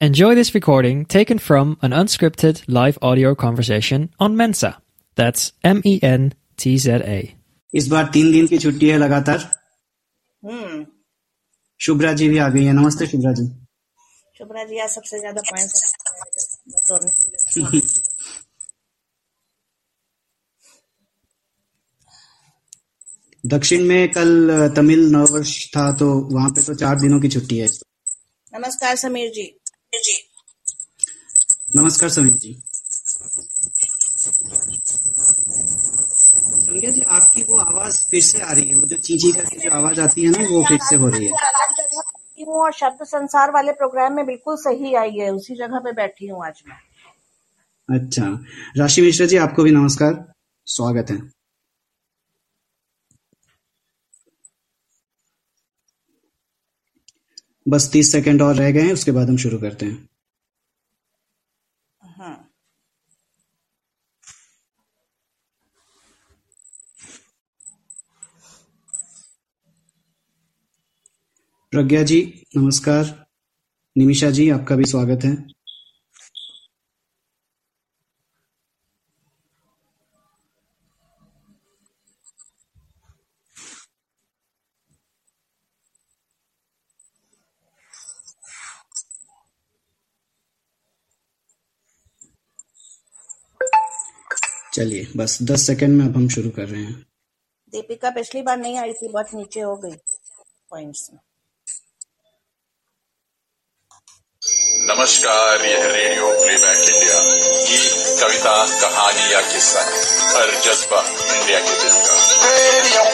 Enjoy this recording taken from an unscripted live audio conversation on Mensa. That's M E N T Z A. इस बार तीन दिन की छुट्टी है लगातार। हम्म। शुभ्रा जी भी आ गई है। नमस्ते शुभ्रा जी। शुभ्रा जी आज सबसे ज़्यादा पॉइंट तोड़ने के लिए दक्षिण में कल तमिल नववर्ष था तो वहाँ पे तो चार दिनों की छुट्टी है। नमस्कार समीर जी। जी। नमस्कार समीर जी। संध्या जी आपकी वो आवाज़ फिर से आ रही है वो जो चींची करके जो आवाज़ आती है ना वो फिर से हो रही है। हूँ और शब्द संसार वाले प्रोग्राम में बिल्कुल सही आई है उसी जगह पे बैठी हूँ आज मैं। अच्छा। राशि मिश्रा जी आपको भी नमस्कार स्वागत है। बस तीस सेकंड और रह गए हैं उसके बाद हम शुरू करते हैं। हाँ। प्रज्ञा जी नमस्कार। निमिषा जी आपका भी स्वागत है। चलिए बस दस सेकंड में अब हम शुरू कर रहे हैं। दीपिका पिछली बार नहीं आई थी बहुत नीचे हो गई पॉइंट्स में। नमस्कार यह रेडियो प्लेबैक इंडिया गीत कविता कहानी या किस्सा हर जज्बा इंडिया के दिल का। Radio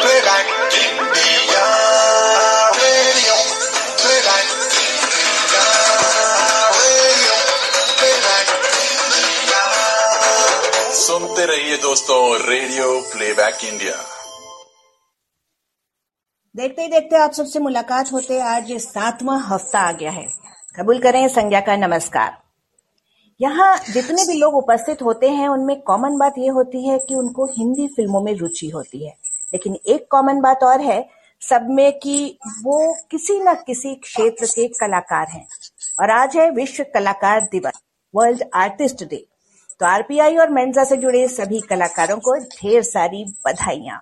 Playback India. सुनते रहिए दोस्तों रेडियो प्लेबैक इंडिया। देखते ही देखते आप सबसे मुलाकात होते आज ये सातवां हफ़्ता आ गया है। कबूल करें संज्ञा का नमस्कार। यहाँ जितने भी लोग उपस्थित होते हैं, उनमें कॉमन बात ये होती है कि उनको हिंदी फ़िल्मों में रुचि होती है। लेकिन एक कॉमन बात और है सब में कि वो किसी न किसी क्षेत्र के कलाकार हैं। और आज है विश्व कलाकार दिवस वर्ल्ड आर्टिस्ट डे तो आरपीआई और मेंजा से जुड़े सभी कलाकारों को ढेर सारी बधाइयाँ।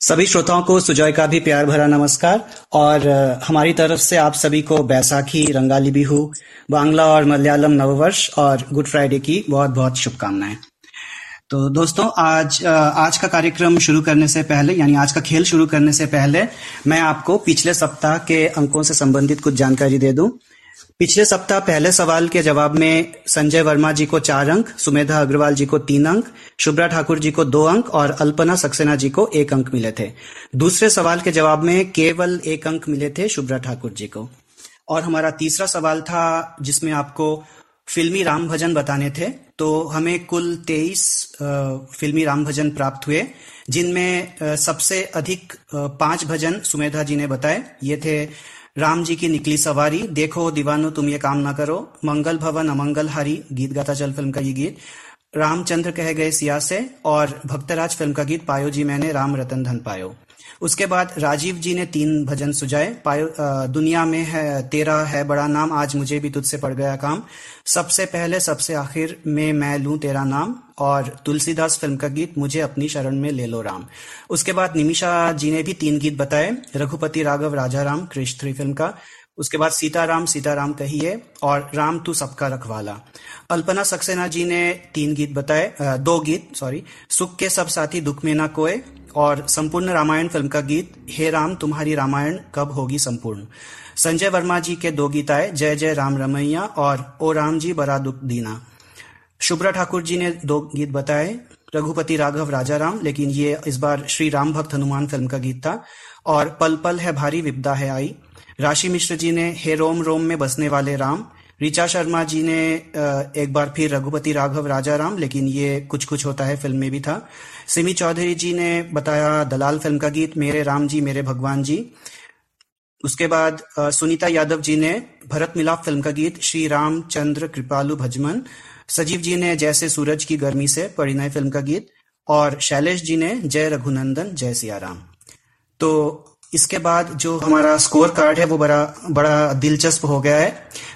सभी श्रोताओं को सुजॉय का भी प्यार भरा नमस्कार। और हमारी तरफ़ से आप सभी को बैसाखी, रंगाली बिहू, बांग्ला और मलयालम नववर्ष और गुड फ्राइडे की बहुत बहुत शुभकामनाएँ। तो दोस्तों, आज आज का कार्यक्रम शुरू करने से पहले, यानी आज का खेल शुरू करने से पहले, मैं आपको पिछले सप्ताह के अंकों से संबंधित कुछ जानकारी दे दूँ। पिछले सप्ताह पहले सवाल के जवाब में संजय वर्मा जी को चार अंक, सुमेधा अग्रवाल जी को तीन अंक, शुभ्रा ठाकुर जी को दो अंक और अल्पना सक्सेना जी को एक अंक मिले थे। दूसरे सवाल के जवाब में केवल एक अंक मिले थे शुभ्रा ठाकुर जी को। और हमारा तीसरा सवाल था जिसमें आपको फिल्मी राम भजन बताने थे तो हमें कुल तेईस फिल्मी राम भजन प्राप्त हुए, जिनमें सबसे अधिक पाँच भजन सुमेधा जी ने बताए। ये थे राम जी की निकली सवारी, देखो दीवानो तुम ये काम ना करो, मंगल भवन अमंगल हरी, गीत गाता चल फ़िल्म का ये गीत। रामचंद्र कह गए सिया से और भक्तराज फ़िल्म का गीत, पायो जी मैंने, राम रतन धन पायो। उसके बाद राजीव जी ने तीन भजन सुझाए। दुनिया में है, तेरा है बड़ा नाम, आज मुझे भी तुझसे पड़ गया काम। सबसे पहले, सबसे आखिर में मैं लूँ तेरा नाम, और तुलसीदास फ़िल्म का गीत, मुझे अपनी शरण में ले लो राम। उसके बाद निमिषा जी ने भी तीन गीत बताए, रघुपति राघव राजा राम कृष्ण थ्री फ़िल्म का। उसके बाद सीताराम सीताराम कहिए, और राम तू सबका रखवाला। अल्पना सक्सेना जी ने तीन गीत बताए दो गीत सॉरी सुख के सब साथी दुख में ना कोय और संपूर्ण रामायण फ़िल्म का गीत, हे राम, तुम्हारी रामायण कब होगी संपूर्ण? संजय वर्मा जी के दो गीत आए जय जय राम रमैया और ओ राम जी, बड़ा दुख दीना। शुभ्रा ठाकुर जी ने दो गीत बताए, रघुपति राघव, राजा राम लेकिन ये इस बार श्री राम भक्त हनुमान फ़िल्म का गीत था, और पल पल है भारी, विपदा है आई। राशि मिश्र जी ने, हे रोम रोम में बसने वाले राम। ऋचा शर्मा जी ने एक बार फिर रघुपति राघव राजा राम लेकिन ये कुछ कुछ होता है फ़िल्म में भी था। सिमी चौधरी जी ने बताया दलाल फ़िल्म का गीत, मेरे राम जी, मेरे भगवान जी। उसके बाद सुनीता यादव जी ने भरत मिलाप फ़िल्म का गीत, श्री रामचंद्र कृपालु भजमन। सजीव जी ने जैसे सूरज की गर्मी से परिणय फ़िल्म का गीत, और शैलेश जी ने जय रघुनंदन, जय सिया राम तो इसके बाद जो हमारा स्कोर कार्ड है, वो बड़ा बड़ा दिलचस्प हो गया है।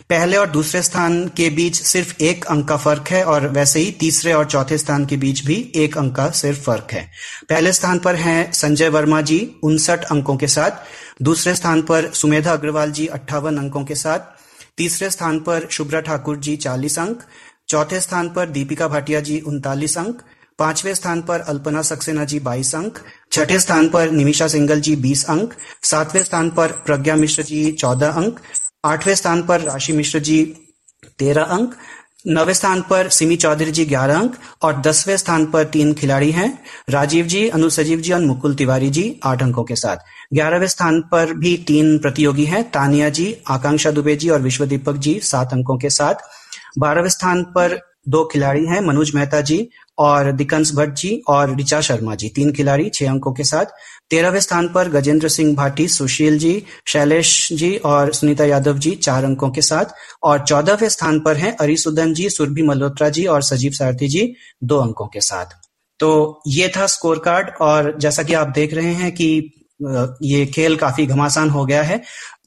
पहले और दूसरे स्थान के बीच सिर्फ़ एक अंक का फ़र्क है और वैसे ही तीसरे और चौथे स्थान के बीच भी एक अंक का सिर्फ़ फ़र्क है। पहले स्थान पर हैं संजय वर्मा जी, उनसठ अंकों के साथ। दूसरे स्थान पर सुमेधा अग्रवाल जी, अट्ठावन अंकों के साथ। तीसरे स्थान पर शुभ्रा ठाकुर जी, चालीस अंक। चौथे स्थान पर दीपिका भाटिया जी, उनतालीस अंक। पाँचवें स्थान पर अल्पना सक्सेना जी बाईस अंक, छठे स्थान पर निमिषा सिंगल जी बीस अंक, सातवें स्थान पर प्रज्ञा मिश्र जी चौदह अंक, आठवें स्थान पर राशि मिश्र जी तेरह अंक, नवे स्थान पर सिमी चौधरी जी ग्यारह अंक और दसवें स्थान पर तीन खिलाड़ी हैं, राजीव जी, अनु सजीव जी और मुकुल तिवारी जी आठ अंकों के साथ। ग्यारहवें स्थान पर भी तीन प्रतियोगी हैं, तानिया जी, आकांक्षा दुबे जी और विश्व दीपक जी सात अंकों के साथ। बारहवें स्थान पर दो खिलाड़ी हैं, मनोज मेहता जी और दिकंस भट्ट जी और ऋचा शर्मा जी, तीन खिलाड़ी छह अंकों के साथ। तेरहवें स्थान पर गजेंद्र सिंह भाटी, सुशील जी, शैलेश जी और सुनीता यादव जी, चार अंकों के साथ। और चौदहवें स्थान पर हैं अरिसुदन जी, सुरभि मल्होत्रा जी और सजीव सारथी जी, दो अंकों के साथ। तो ये था स्कोर कार्ड और जैसा कि आप देख रहे हैं कि ये खेल काफ़ी घमासान हो गया है।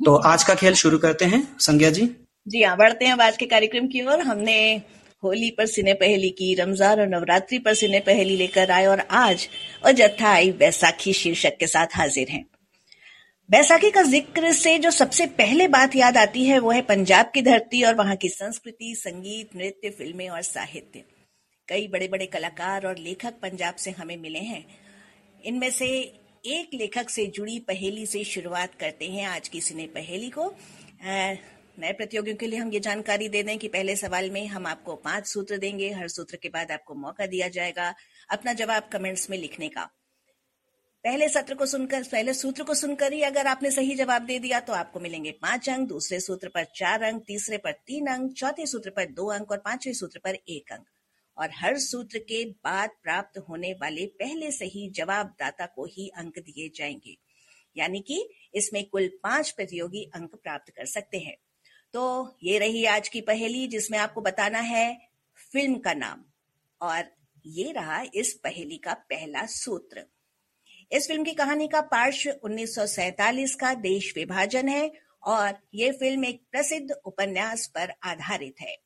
तो आज का खेल शुरू करते हैं। संज्ञा जी? जी हाँ बढ़ते हैं आज के कार्यक्रम की ओर। हमने होली पर सिने पहली की, रमज़ान और नवरात्रि पर सिने पहली लेकर आए और आज अजत्था आई बैसाखी शीर्षक के साथ हाजिर हैं। बैसाखी का ज़िक्र से जो सबसे पहले बात याद आती है, वो है पंजाब की धरती और वहाँ की संस्कृति, संगीत, नृत्य, फ़िल्में और साहित्य। कई बड़े बड़े कलाकार और लेखक पंजाब से हमें मिले हैं। इनमें से एक लेखक से जुड़ी पहेली से शुरुआत करते हैं आज की सिने पहेली को। नए प्रतियोगियों के लिए हम ये जानकारी दे दें कि पहले सवाल में हम आपको पाँच सूत्र देंगे। हर सूत्र के बाद आपको मौका दिया जाएगा अपना जवाब कमेंट्स में लिखने का। पहले सत्र को सुनकर, पहले सूत्र को सुनकर ही अगर आपने सही जवाब दे दिया तो आपको मिलेंगे पाँच अंक। दूसरे सूत्र पर चार अंक, तीसरे पर तीन अंक, चौथे सूत्र पर दो अंक और पाँचवें सूत्र पर एक अंक। और हर सूत्र के बाद प्राप्त होने वाले पहले सही जवाबदाता को ही अंक दिए जाएँगे। यानी कि इसमें कुल पाँच प्रतियोगी अंक प्राप्त कर सकते हैं। तो ये रही आज की पहेली जिसमें आपको बताना है फ़िल्म का नाम। और ये रहा इस पहेली का पहला सूत्र। इस फ़िल्म की कहानी का पार्श्व 1947 का देश विभाजन है और ये फ़िल्म एक प्रसिद्ध उपन्यास पर आधारित है।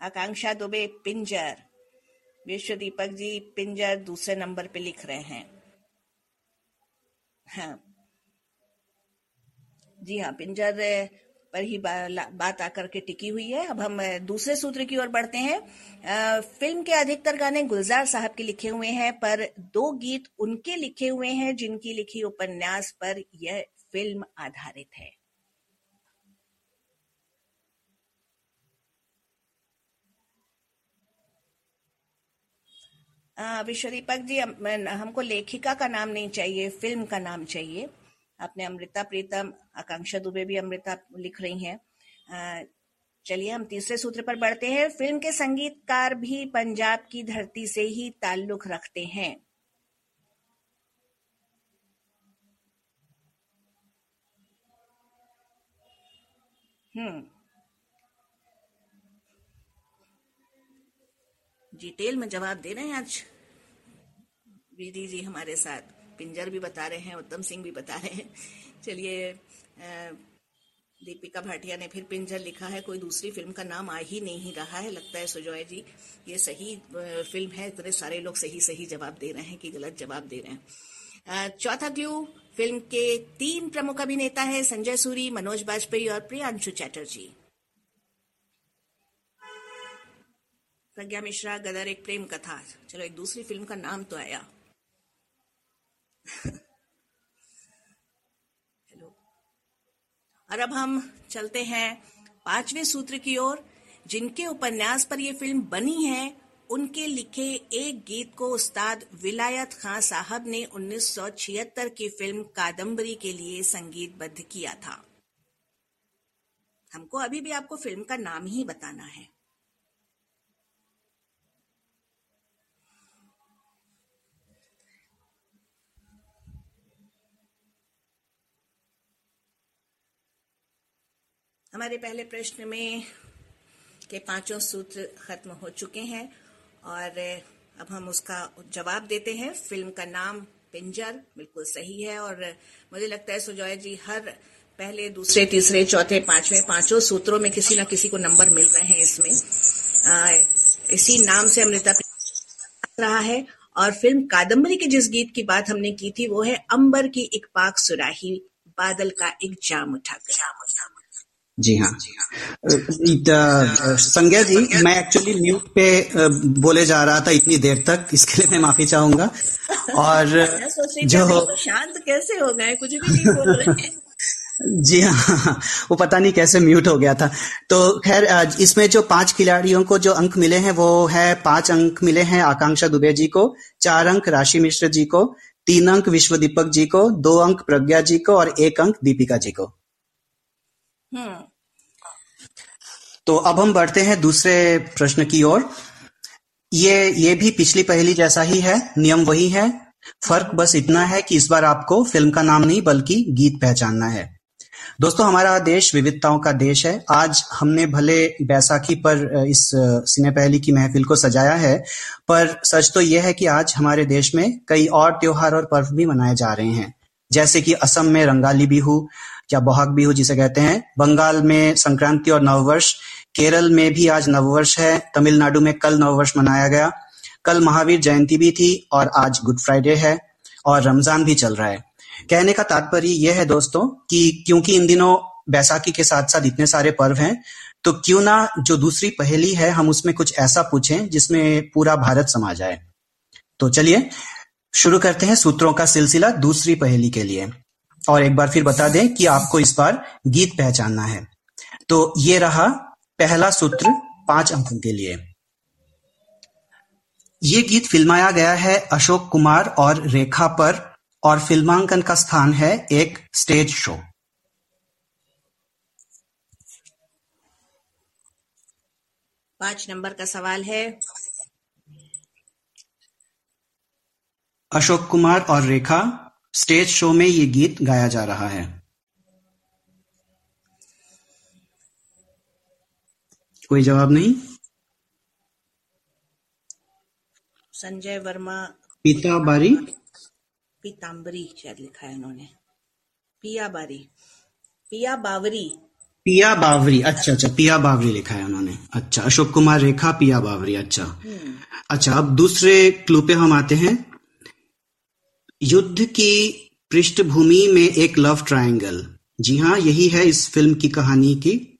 आकांक्षा दुबे, पिंजर। विश्व दीपक जी पिंजर दूसरे नंबर पे लिख रहे हैं। हाँ। जी हाँ पिंजर पर ही बा, बात आकर के टिकी हुई है। अब हम दूसरे सूत्र की ओर बढ़ते हैं। फ़िल्म के अधिकतर गाने गुलजार साहब के लिखे हुए हैं पर दो गीत उनके लिखे हुए हैं जिनकी लिखी उपन्यास पर यह फ़िल्म आधारित है। विश्व दीपक जी हमको लेखिका का नाम नहीं चाहिए फ़िल्म का नाम चाहिए। आपने अमृता प्रीतम, आकांक्षा दुबे भी अमृता लिख रही हैं। चलिए हम तीसरे सूत्र पर बढ़ते हैं। फ़िल्म के संगीतकार भी पंजाब की धरती से ही ताल्लुक रखते हैं। हम्म। डिटेल में जवाब दे रहे हैं आज? विधि जी हमारे साथ। पिंजर भी बता रहे हैं, उत्तम सिंह भी बता रहे हैं। चलिए दीपिका भाटिया ने फिर पिंजर लिखा है, कोई दूसरी फ़िल्म का नाम आ ही नहीं रहा है, लगता है सुजॉय जी, ये सही फ़िल्म है, इतने सारे लोग सही सही जवाब दे रहे हैं कि गलत जवाब दे रहे हैं। चौथा क्लू, फ़िल्म के तीन प्रमुख अभिनेता है, संजय सूरी, मनोज बाजपेयी और प्रियांशु चैटर्जी। प्रज्ञा मिश्रा, गदर एक प्रेम कथा। चलो, एक दूसरी फ़िल्म का नाम तो आया। हेलो। और अब हम चलते हैं पाँचवें सूत्र की ओर। जिनके उपन्यास पर यह फ़िल्म बनी है, उनके लिखे एक गीत को उस्ताद विलायत खां साहब ने 1976 की फ़िल्म कादम्बरी के लिए संगीतबद्ध किया था। हमको अभी भी आपको फ़िल्म का नाम ही बताना है। हमारे पहले प्रश्न में के पाँचों सूत्र खत्म हो चुके हैं और अब हम उसका जवाब देते हैं। फ़िल्म का नाम पिंजर बिल्कुल सही है और मुझे लगता है सुजॉय जी हर पहले दूसरे तीसरे चौथे पाँचवें पाँचों सूत्रों में किसी ना किसी को नंबर मिल रहे हैं इसमें। आ, इसी नाम से अमृता रहा है और फ़िल्म कादम्बरी के जिस गीत की बात हमने की थी वो है अंबर की एक पाक सुराही बादल का एक जाम उठा जी हाँ। संज्ञा जी मैं एक्चुअली म्यूट पे बोले जा रहा था इतनी देर तक इसके लिए मैं माफ़ी चाहूँगा। और जो तो शांत कैसे हो गए कुछ भी नहीं बोल रहे जी हाँ वो पता नहीं कैसे म्यूट हो गया था। तो खैर इसमें जो पाँच खिलाड़ियों को जो अंक मिले हैं वो है पाँच अंक मिले हैं आकांक्षा दुबे जी को चार अंक राशि मिश्र जी को तीन अंक विश्व दीपक जी को दो अंक प्रज्ञा जी को और एक अंक दीपिका जी को। तो अब हम बढ़ते हैं दूसरे प्रश्न की ओर। ये ये भी पिछली पहली जैसा ही है, नियम वही है। फ़र्क बस इतना है कि इस बार आपको फ़िल्म का नाम नहीं, बल्कि गीत पहचानना है। दोस्तों, हमारा देश विविधताओं का देश है। आज हमने भले बैसाखी पर इस सिने पहली की महफिल को सजाया है, पर सच तो यह है कि आज हमारे देश में कई और त्योहार और पर्व भी मनाए जा रहे हैं। जैसे कि असम में रंगाली बिहू या बोहाग बिहू जिसे कहते हैं। बंगाल में संक्रांति और नववर्ष, केरल में भी आज नववर्ष है। तमिलनाडु में कल नववर्ष मनाया गया। कल महावीर जयंती भी थी और आज गुड फ्राइडे है और रमज़ान भी चल रहा है। कहने का तात्पर्य यह है दोस्तों कि क्योंकि इन दिनों बैसाखी के साथ साथ इतने सारे पर्व हैं तो क्यों ना जो दूसरी पहेली है हम उसमें कुछ ऐसा पूछें जिसमें पूरा भारत समा जाए। तो चलिए, शुरू करते हैं सूत्रों का सिलसिला दूसरी पहेली के लिए। और एक बार फिर बता दें कि आपको इस बार गीत पहचानना है। तो ये रहा पहला सूत्र पाँच अंकों के लिए। ये गीत फिल्माया गया है अशोक कुमार और रेखा पर और फिल्मांकन का स्थान है एक स्टेज शो। पाँच नंबर का सवाल है। अशोक कुमार और रेखा स्टेज शो में ये गीत गाया जा रहा है। कोई जवाब नहीं? संजय वर्मा। पीता बारी। पीताम्बरी शायद लिखा है उन्होंने पिया बारी। पिया बावरी। पिया बावरी अच्छा अच्छा पिया बावरी लिखा है उन्होंने। अच्छा अशोक कुमार रेखा पिया बावरी अच्छा। अच्छा अब दूसरे क्लू पे हम आते हैं। युद्ध की पृष्ठभूमि में एक लव ट्रायंगल जी हाँ यही है इस फ़िल्म की कहानी की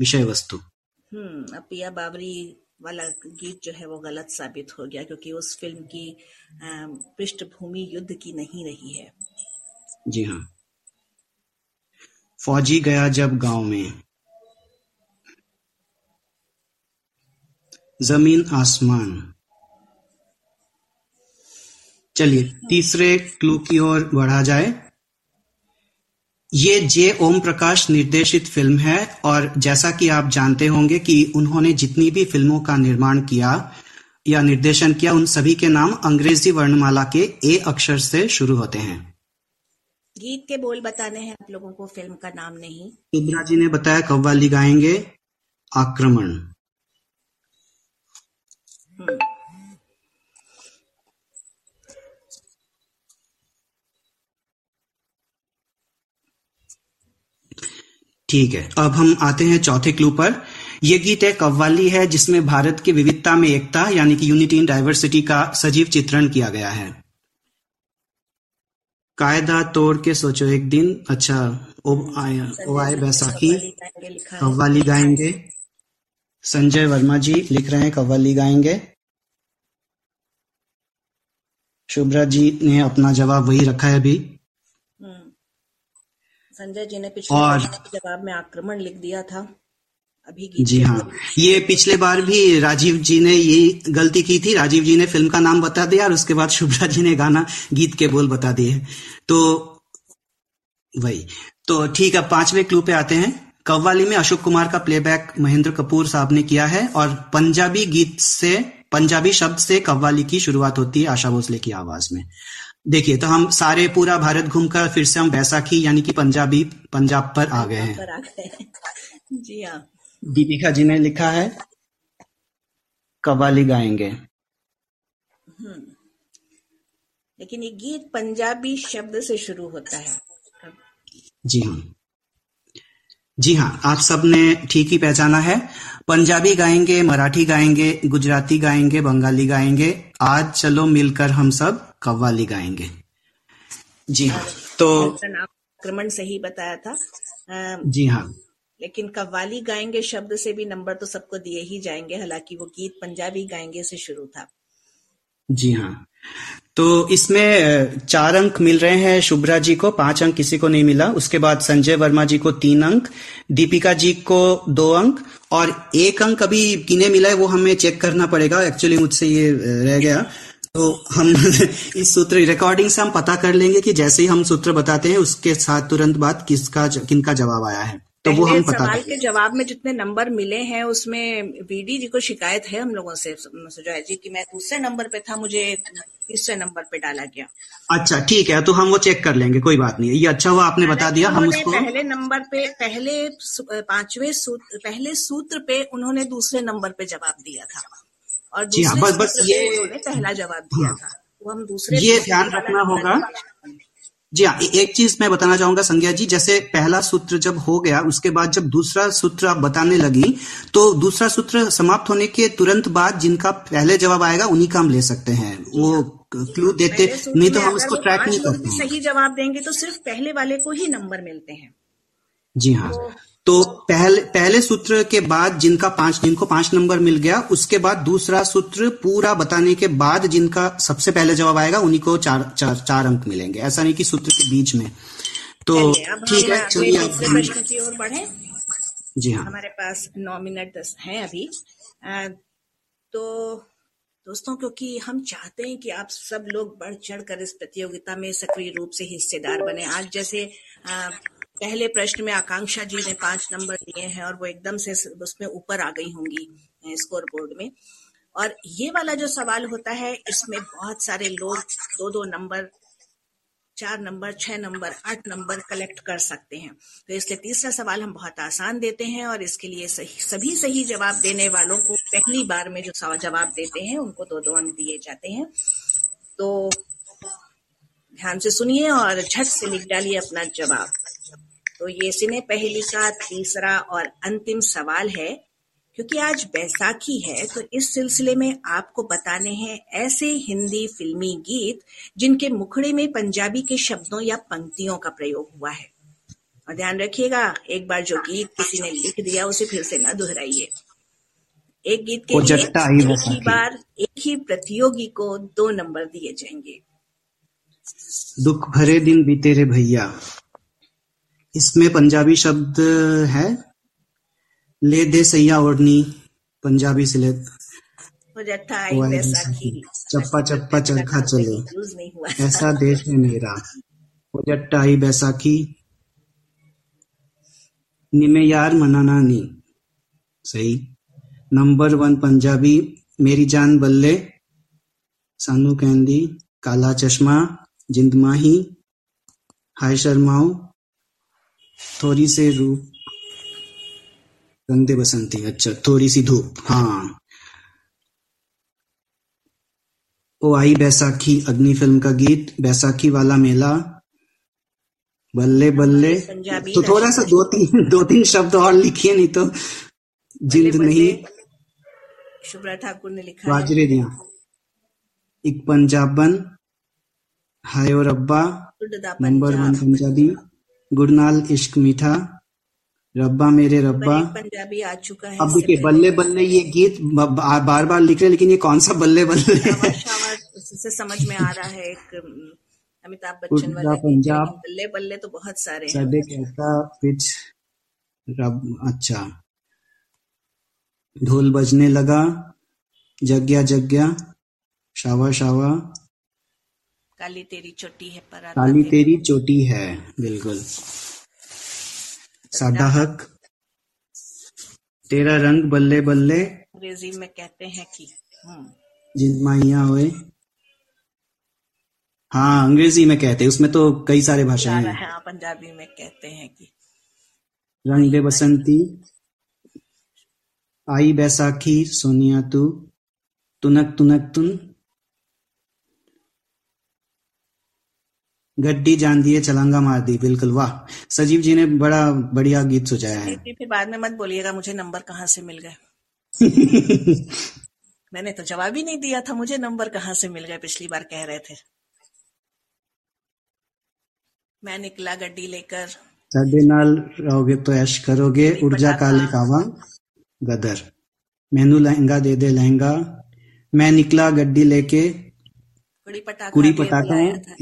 विषय वस्तु। हम्म पिया बाबरी वाला गीत जो है वो गलत साबित हो गया क्योंकि उस फ़िल्म की पृष्ठभूमि युद्ध की नहीं रही है। जी हाँ। फौजी गया जब गाँव में। ज़मीन आसमान। चलिए तीसरे क्लू की ओर बढ़ा जाए। ये जे ओम प्रकाश निर्देशित फ़िल्म है और जैसा कि आप जानते होंगे कि उन्होंने जितनी भी फ़िल्मों का निर्माण किया या निर्देशन किया उन सभी के नाम अंग्रेज़ी वर्णमाला के ए अक्षर से शुरू होते हैं। गीत के बोल बताने हैं आप लोगों को फ़िल्म का नाम नहीं। शुभ्रा जी ने बताया कव्वाली गाएँगे आक्रमण। ठीक है। अब हम आते हैं चौथे क्लू पर। यह गीत एक कव्वाली है, जिसमें भारत की विविधता में एकता, यानी कि यूनिटी इन डाइवर्सिटी का सजीव चित्रण किया गया है। कायदा तोड़ के सोचो एक दिन। अच्छा ओ आए ओ आए बैसाखी। कव्वाली गाएँगे। संजय वर्मा जी लिख रहे हैं, कव्वाली गाएँगे। शुभ्रा जी ने अपना जवाब वही रखा है अभी। संजय जी ने पिछले और- जवाब में आक्रमण लिख दिया था। अभी जी हाँ। ये पिछले बार भी राजीव जी ने ये गलती की थी। राजीव जी ने फ़िल्म का नाम बता दिया और उसके बाद शुभ्रा जी ने गाना गीत के बोल बता दिए। तो वही। तो ठीक है पाँचवें क्लू पे आते हैं। कव्वाली में अशोक कुमार का प्लेबैक महेंद्र कपूर साहब ने किया है और पंजाबी गीत से पंजाबी शब्द से कव्वाली की शुरुआत होती है आशा भोसले की आवाज़ में। देखिए तो हम सारे पूरा भारत घूमकर फिर से हम बैसाखी यानी कि पंजाबी पंजाब पर आ गए हैं। जी हाँ। दीपिका जी ने लिखा है कवाली गाएँगे। लेकिन ये गीत पंजाबी शब्द से शुरू होता है। जी हाँ। जी हाँ आप सबने ठीक ही पहचाना है। पंजाबी गाएँगे मराठी गाएँगे गुजराती गाएँगे बंगाली गाएँगे। आज चलो मिलकर हम सब कव्वाली गाएँगे। जी हाँ तो हसन आक्रमण सही बताया था। अ, जी हाँ। लेकिन कव्वाली गाएँगे शब्द से भी नंबर तो सबको दिए ही जाएँगे हालाँकि वो गीत पंजाबी गाएँगे से शुरू था। जी हाँ। तो इसमें चार अंक मिल रहे हैं शुभ्रा जी को, पाँच अंक किसी को नहीं मिला। उसके बाद संजय वर्मा जी को तीन अंक, दीपिका जी को दो अंक, और एक अंक अभी किन्हें मिला है वो हमें चेक करना पड़ेगा। एक्चुअली मुझसे ये रह गया। तो हम इस सूत्र रिकॉर्डिंग से हम पता कर लेंगे कि जैसे ही हम सूत्र बताते हैं, उसके साथ तुरंत बाद किसका किनका जवाब आया है। तो वो हम सवाल के जवाब में जितने नंबर मिले हैं उसमें वीडी जी को शिकायत है हम लोगों से सुजॉय जी कि मैं दूसरे नंबर पे था मुझे तीसरे नंबर पे डाला गया। अच्छा ठीक है तो हम वो चेक कर लेंगे कोई बात नहीं। ये अच्छा हुआ आपने बता दिया हम उसको पहले नंबर पे पहले पांचवे सूत्र पहले सूत्र पे उन्होंने दूसरे नंबर पे जवाब दिया था। और जी हाँ, दूसरे बस- बस ये- पहला जवाब दिया हाँ। था। वो हम दूसरे ये ध्यान रखना होगा। जी हाँ एक चीज़ मैं बताना चाहूँगा संज्ञा जी जैसे पहला सूत्र जब हो गया उसके बाद जब दूसरा सूत्र आप बताने लगी तो दूसरा सूत्र समाप्त होने के तुरंत बाद जिनका पहले जवाब आएगा उन्हीं का हम ले सकते हैं। वो क्लू देते नहीं तो हम उसको ट्रैक नहीं करते सही जवाब देंगे तो सिर्फ़ पहले वाले को ही नंबर मिलते हैं। जी हाँ। तो पहले पहले सूत्र के बाद जिनका पाँच जिनको पाँच नंबर मिल गया उसके बाद दूसरा सूत्र पूरा बताने के बाद जिनका सबसे पहले जवाब आएगा उन्हीं को चार चार चार अंक मिलेंगे। ऐसा नहीं कि सूत्र के बीच में। तो ठीक है चलिए दूसरे प्रश्न की ओर बढ़े। जी हाँ। हमारे पास नौ मिनट दस हैं अभी। तो दोस्तों क्योंकि हम चाहते हैं कि आप सब लोग बढ़ चढ़ कर इस प्रतियोगिता में सक्रिय रूप से हिस्सेदार बने। आज जैसे अ, पहले प्रश्न में आकांक्षा जी ने पाँच नंबर दिए हैं और वो एकदम से उसमें ऊपर आ गई होंगी स्कोर बोर्ड में। और ये वाला जो सवाल होता है, इसमें बहुत सारे लोग दो दो नंबर, चार नंबर, छह नंबर, आठ नंबर कलेक्ट कर सकते हैं। तो इसलिए तीसरा सवाल हम बहुत आसान देते हैं और इसके लिए सही, सभी सही जवाब देने वालों को पहली बार में जो जवाब देते हैं, उनको दो दो अंक दिए जाते हैं। तो ध्यान से सुनिए और झट से लिख डालिए अपना जवाब। तो ये सिने पहली का तीसरा और अंतिम सवाल है क्योंकि आज बैसाखी है तो इस सिलसिले में आपको बताने हैं ऐसे हिंदी फिल्मी गीत जिनके मुखड़े में पंजाबी के शब्दों या पंक्तियों का प्रयोग हुआ है। और ध्यान रखिएगा एक बार जो गीत किसी ने लिख दिया उसे फिर से ना दोहराइए। एक गीत के लिए एक ही बार एक ही प्रतियोगी को दो नंबर दिए जाएँगे। दुख भरे दिन बीते रे भैया इसमें पंजाबी शब्द है ले दे सैया ओढ़नी पंजाबी से ले चप्पा चप्पा चरखा चले। नहीं हुआ। ऐसा देश है मेरा। वो जट्टा आई बैसाखी निमे यार मनाना नी। सही। नंबर वन पंजाबी मेरी जान बल्ले सानू कहंदी काला चश्मा जिंद माही हाय शर्माओ। थोड़ी से रूप गंदे बसंती अच्छा थोड़ी सी धूप हाँ। ओ आई बैसाखी अग्नि फ़िल्म का गीत बैसाखी वाला मेला। बल्ले बल्ले। तो थोड़ा सा दो तीन दो तीन शब्द और लिखिए नहीं तो जिंद नहीं। शुभ्रा ठाकुर ने लिखा बाजरे दिया। एक पंजाबन हाय और अब्बा नंबर वन पंजाब। गुरनाल इश्क मीठा रब्बा मेरे रब्बा। पंजाबी आ चुका है अब देखिए बल्ले बल्ले ये गीत बार बार लिख रहे लेकिन ये कौन सा बल्ले बल्ले से समझ में आ रहा है एक अमिताभ बच्चन वाला पंजाब। बल्ले बल्ले तो बहुत सारे साडे कहता पिच रब अच्छा। ढोल बजने लगा जग्या जग्या शावा शावा काली तेरी चोटी है पर काली तेरी चोटी है बिल्कुल। साडा हक तेरा रंग बल्ले बल्ले अंग्रेज़ी में कहते हैं कि हम्म, जिंद माहिया होए। हाँ अंग्रेज़ी में कहते हैं उसमें तो कई सारे भाषाएँ हैं। हाँ, पंजाबी में कहते हैं कि रंग दे बसंती। आई बैसाखी सोनिया तू। तुनक तुनक तुन। गड्डी जान दिए चलंगा मार दी बिल्कुल वाह सजीव जी ने बड़ा बढ़िया गीत सुझाया है फिर फिर बाद में मत बोलिएगा मुझे नंबर कहाँ से मिल गए मैंने तो जवाब ही नहीं दिया था मुझे नंबर कहाँ से मिल गए पिछली बार कह रहे थे मैं निकला गड्डी लेकर ਸਾਡੇ ਨਾਲ ਰਹੋਗੇ तो ऐश करोगे ऊर्जा काले कावा गदर मैनू लहंगा दे दे लहंगा मैं निकला गड्डी लेके कुड़ी पटाखा कुड़ी पटाखा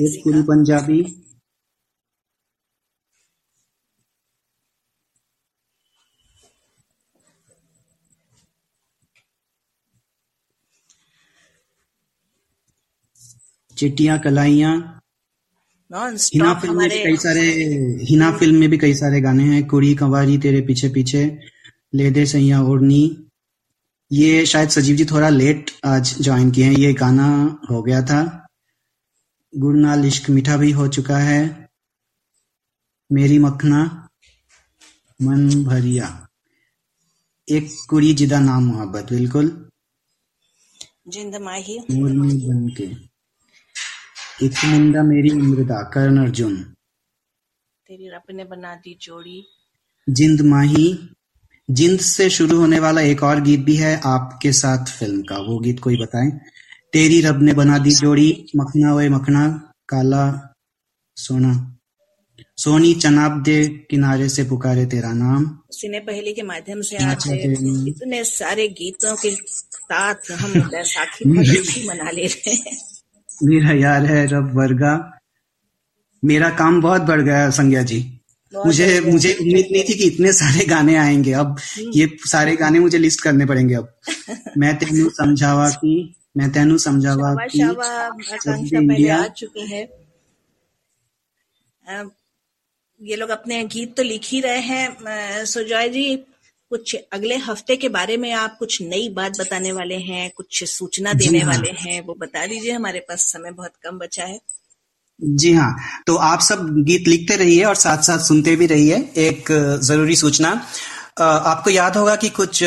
एक कुड़ी पंजाबी। चिट्टियाँ कलाइयाँ। हिना फ़िल्म में भी कई सारे हिना फ़िल्म में भी कई सारे गाने हैं कुड़ी कंवारी तेरे पीछे पीछे ले दे सैया ओढ़नी। ये शायद सजीव जी थोड़ा लेट आज ज्वाइन किए हैं। ये गाना हो गया था। गुड़नाल इश्क मीठा भी हो चुका है। मेरी मखना मन भरिया। एक कुड़ी जिदा नाम मोहब्बत बिल्कुल। जिंद माही। मोरनी बन के एक मुंडा मेरी मृदा करण अर्जुन। तेरी रब ने बना दी जोड़ी। जिंद माही जिंद से शुरू होने वाला एक और गीत भी है आपके साथ फ़िल्म का। वो गीत कोई बताएँ? तेरी रब ने बना दी जोड़ी मखना ओए मखना काला सोना। सोनी चनाब दे किनारे से पुकारे तेरा नाम। सिने पहली के माध्यम से आज इतने सारे गीतों के साथ हम बैसाखी मना ले रहे हैं। मेरा यार है रब वर्गा। मेरा काम बहुत बढ़ गया संज्ञा जी। मुझे मुझे उम्मीद नहीं थी कि इतने सारे गाने आएँगे। अब ये सारे गाने मुझे लिस्ट करने पड़ेंगे अब। मैं तेनू समझावा की मैं तेनू समझावा की इंडिया। आ चुके हैं। ये लोग अपने गीत तो लिख ही रहे हैं। सुजॉय जी कुछ अगले हफ़्ते के बारे में आप कुछ नई बात बताने वाले हैं कुछ सूचना देने हाँ। वाले हैं वो बता दीजिए। हमारे पास समय बहुत कम बचा है। जी हाँ तो आप सब गीत लिखते रहिए और साथ साथ सुनते भी रहिए। एक ज़रूरी सूचना आपको याद होगा कि कुछ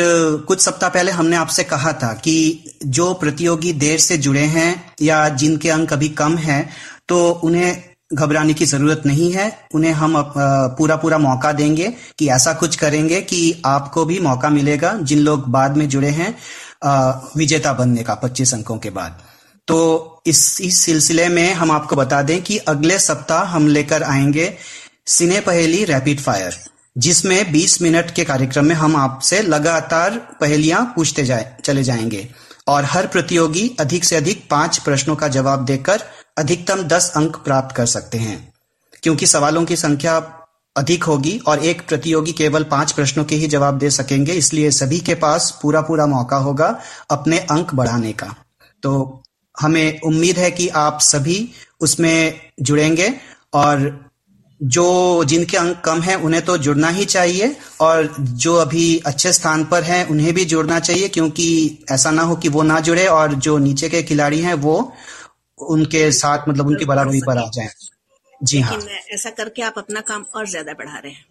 कुछ सप्ताह पहले हमने आपसे कहा था कि जो प्रतियोगी देर से जुड़े हैं या जिनके अंक अभी कम है तो उन्हें घबराने की ज़रूरत नहीं है। उन्हें हम पूरा पूरा मौका देंगे कि ऐसा कुछ करेंगे कि आपको भी मौका मिलेगा। जिन लोग बाद में जुड़े हैं विजेता बनने का 25 अंकों के बाद। तो इस इस सिलसिले में हम आपको बता दें कि अगले सप्ताह हम लेकर आएँगे सिने पहेली रैपिड फायर, जिसमें 20 मिनट के कार्यक्रम में हम आपसे लगातार पहेलियाँ पूछते जाए, चले जाएँगे। और हर प्रतियोगी अधिक से अधिक पाँच प्रश्नों का जवाब देकर अधिकतम 10 अंक प्राप्त कर सकते हैं, क्योंकि सवालों की संख्या अधिक होगी और एक प्रतियोगी केवल पाँच प्रश्नों के ही जवाब दे सकेंगे, इसलिए सभी के पास पूरा पूरा मौका होगा अपने अंक बढ़ाने का। तो हमें उम्मीद है कि आप सभी उसमें जुड़ेंगे और जो जिनके अंक कम हैं उन्हें तो जुड़ना ही चाहिए और जो अभी अच्छे स्थान पर हैं उन्हें भी जुड़ना चाहिए क्योंकि ऐसा ना हो कि वो ना जुड़े और जो नीचे के खिलाड़ी हैं वो उनके साथ मतलब उनकी बराबरी पर आ जाए। जी हाँ। ऐसा करके आप अपना काम और ज़्यादा बढ़ा रहे हैं।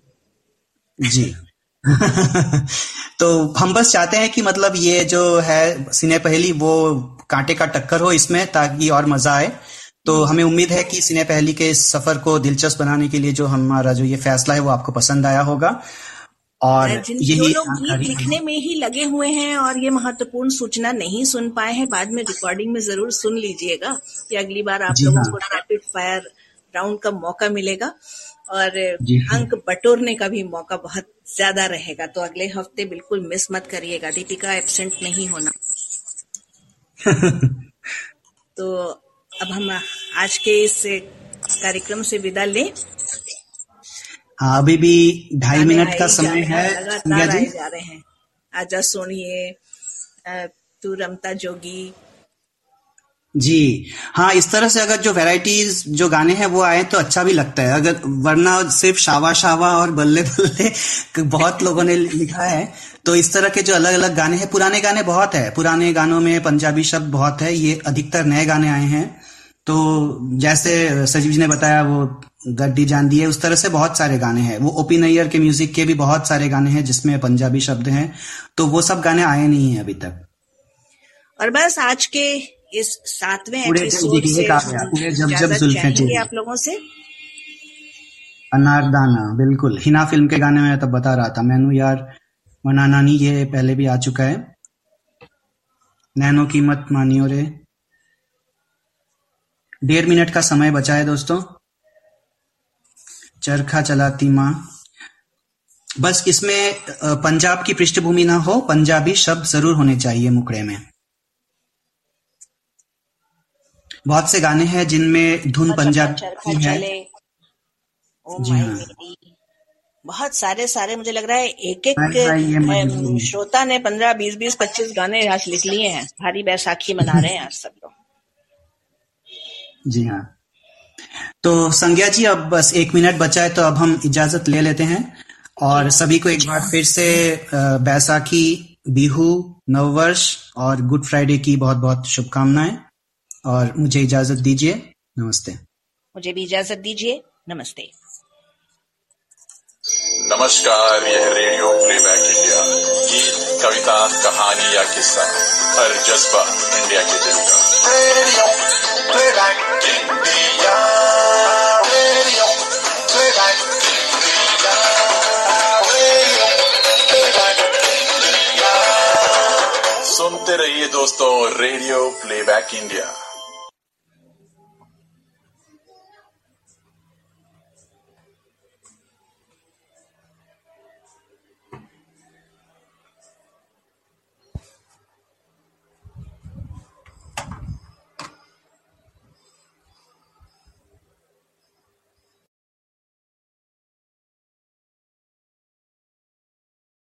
जी। तो हम बस चाहते हैं कि मतलब ये जो है सिने पहली वो कांटे का टक्कर हो इसमें ताकि और मज़ा आए। तो हमें उम्मीद है कि सिने पहली के इस सफ़र को दिलचस्प बनाने के लिए जो हमारा जो ये फैसला है वो आपको पसंद आया होगा। और यही लोग गीत लिखने में ही लगे हुए हैं और ये महत्वपूर्ण सूचना नहीं सुन पाए हैं बाद में रिकॉर्डिंग में ज़रूर सुन लीजिएगा कि अगली बार आप लोगों हाँ। को रैपिड फायर राउंड का मौका मिलेगा। और हाँ। अंक बटोरने का भी मौका बहुत ज़्यादा रहेगा। तो अगले हफ़्ते बिल्कुल मिस मत करिएगा। दीपिका एबसेंट नहीं होना। तो अब हम आज के इस कार्यक्रम से विदा लें। हाँ अभी भी ढाई मिनट का समय है लगातार आए जा रहे हैं। आजा सोनिए तू रमता जोगी जी। हाँ इस तरह से अगर जो वैरायटीज जो गाने हैं वो आए तो अच्छा भी लगता है। अगर वरना सिर्फ़ शावा शावा और बल्ले बल्ले बहुत लोगों ने लिखा है तो इस तरह के जो अलग अलग गाने हैं, पुराने गाने बहुत है। पुराने गानों में पंजाबी शब्द बहुत है, ये अधिकतर नए गाने आए हैं। तो जैसे सजीव जी ने बताया, वो गड्डी जान दी है, उस तरह से बहुत सारे गाने हैं। वो ओपी नैयर के म्यूज़िक के भी बहुत सारे गाने हैं, जिसमें पंजाबी शब्द हैं। तो वो सब गाने आए नहीं है अभी तक। और बस आज के इस सातवें एपिसोड से चाहेंगे आप लोगों से? अनारदाना बिल्कुल। हिना फ़िल्म के गाने में तब बता रहा था। मैनू यार मना नानी ये पहले भी आ चुका है। नैनो कीमत मानियो रे। डेढ़ मिनट का समय बचा है दोस्तों। चरखा चलाती माँ। बस इसमें पंजाब की पृष्ठभूमि ना हो पंजाबी शब्द ज़रूर होने चाहिए मुकड़े में। बहुत से गाने हैं जिनमें धुन पंजाबी है। जी हाँ। बहुत सारे सारे मुझे लग रहा है एक एक। श्रोता ने पंद्रह बीस बीस पच्चीस गाने आज लिख लिए हैं। भारी बैसाखी मना रहे हैं आज सब लोग। जी हाँ। तो संज्ञा जी अब बस एक मिनट बचा है तो अब हम इजाज़त ले लेते हैं। और सभी को एक बार फिर से बैसाखी बिहू नववर्ष और गुड फ्राइडे की बहुत बहुत शुभकामनाएँ। और मुझे इजाज़त दीजिए। नमस्ते। मुझे भी इजाज़त दीजिए। नमस्ते। नमस्कार यह रेडियो प्लेबैक इंडिया गीत कविता कहानी या किस्सा हर जज्बा इंडिया के दिल का। Radio Playback India. Radio Playback India. Radio Playback सुनते रहिए दोस्तों radio playback India.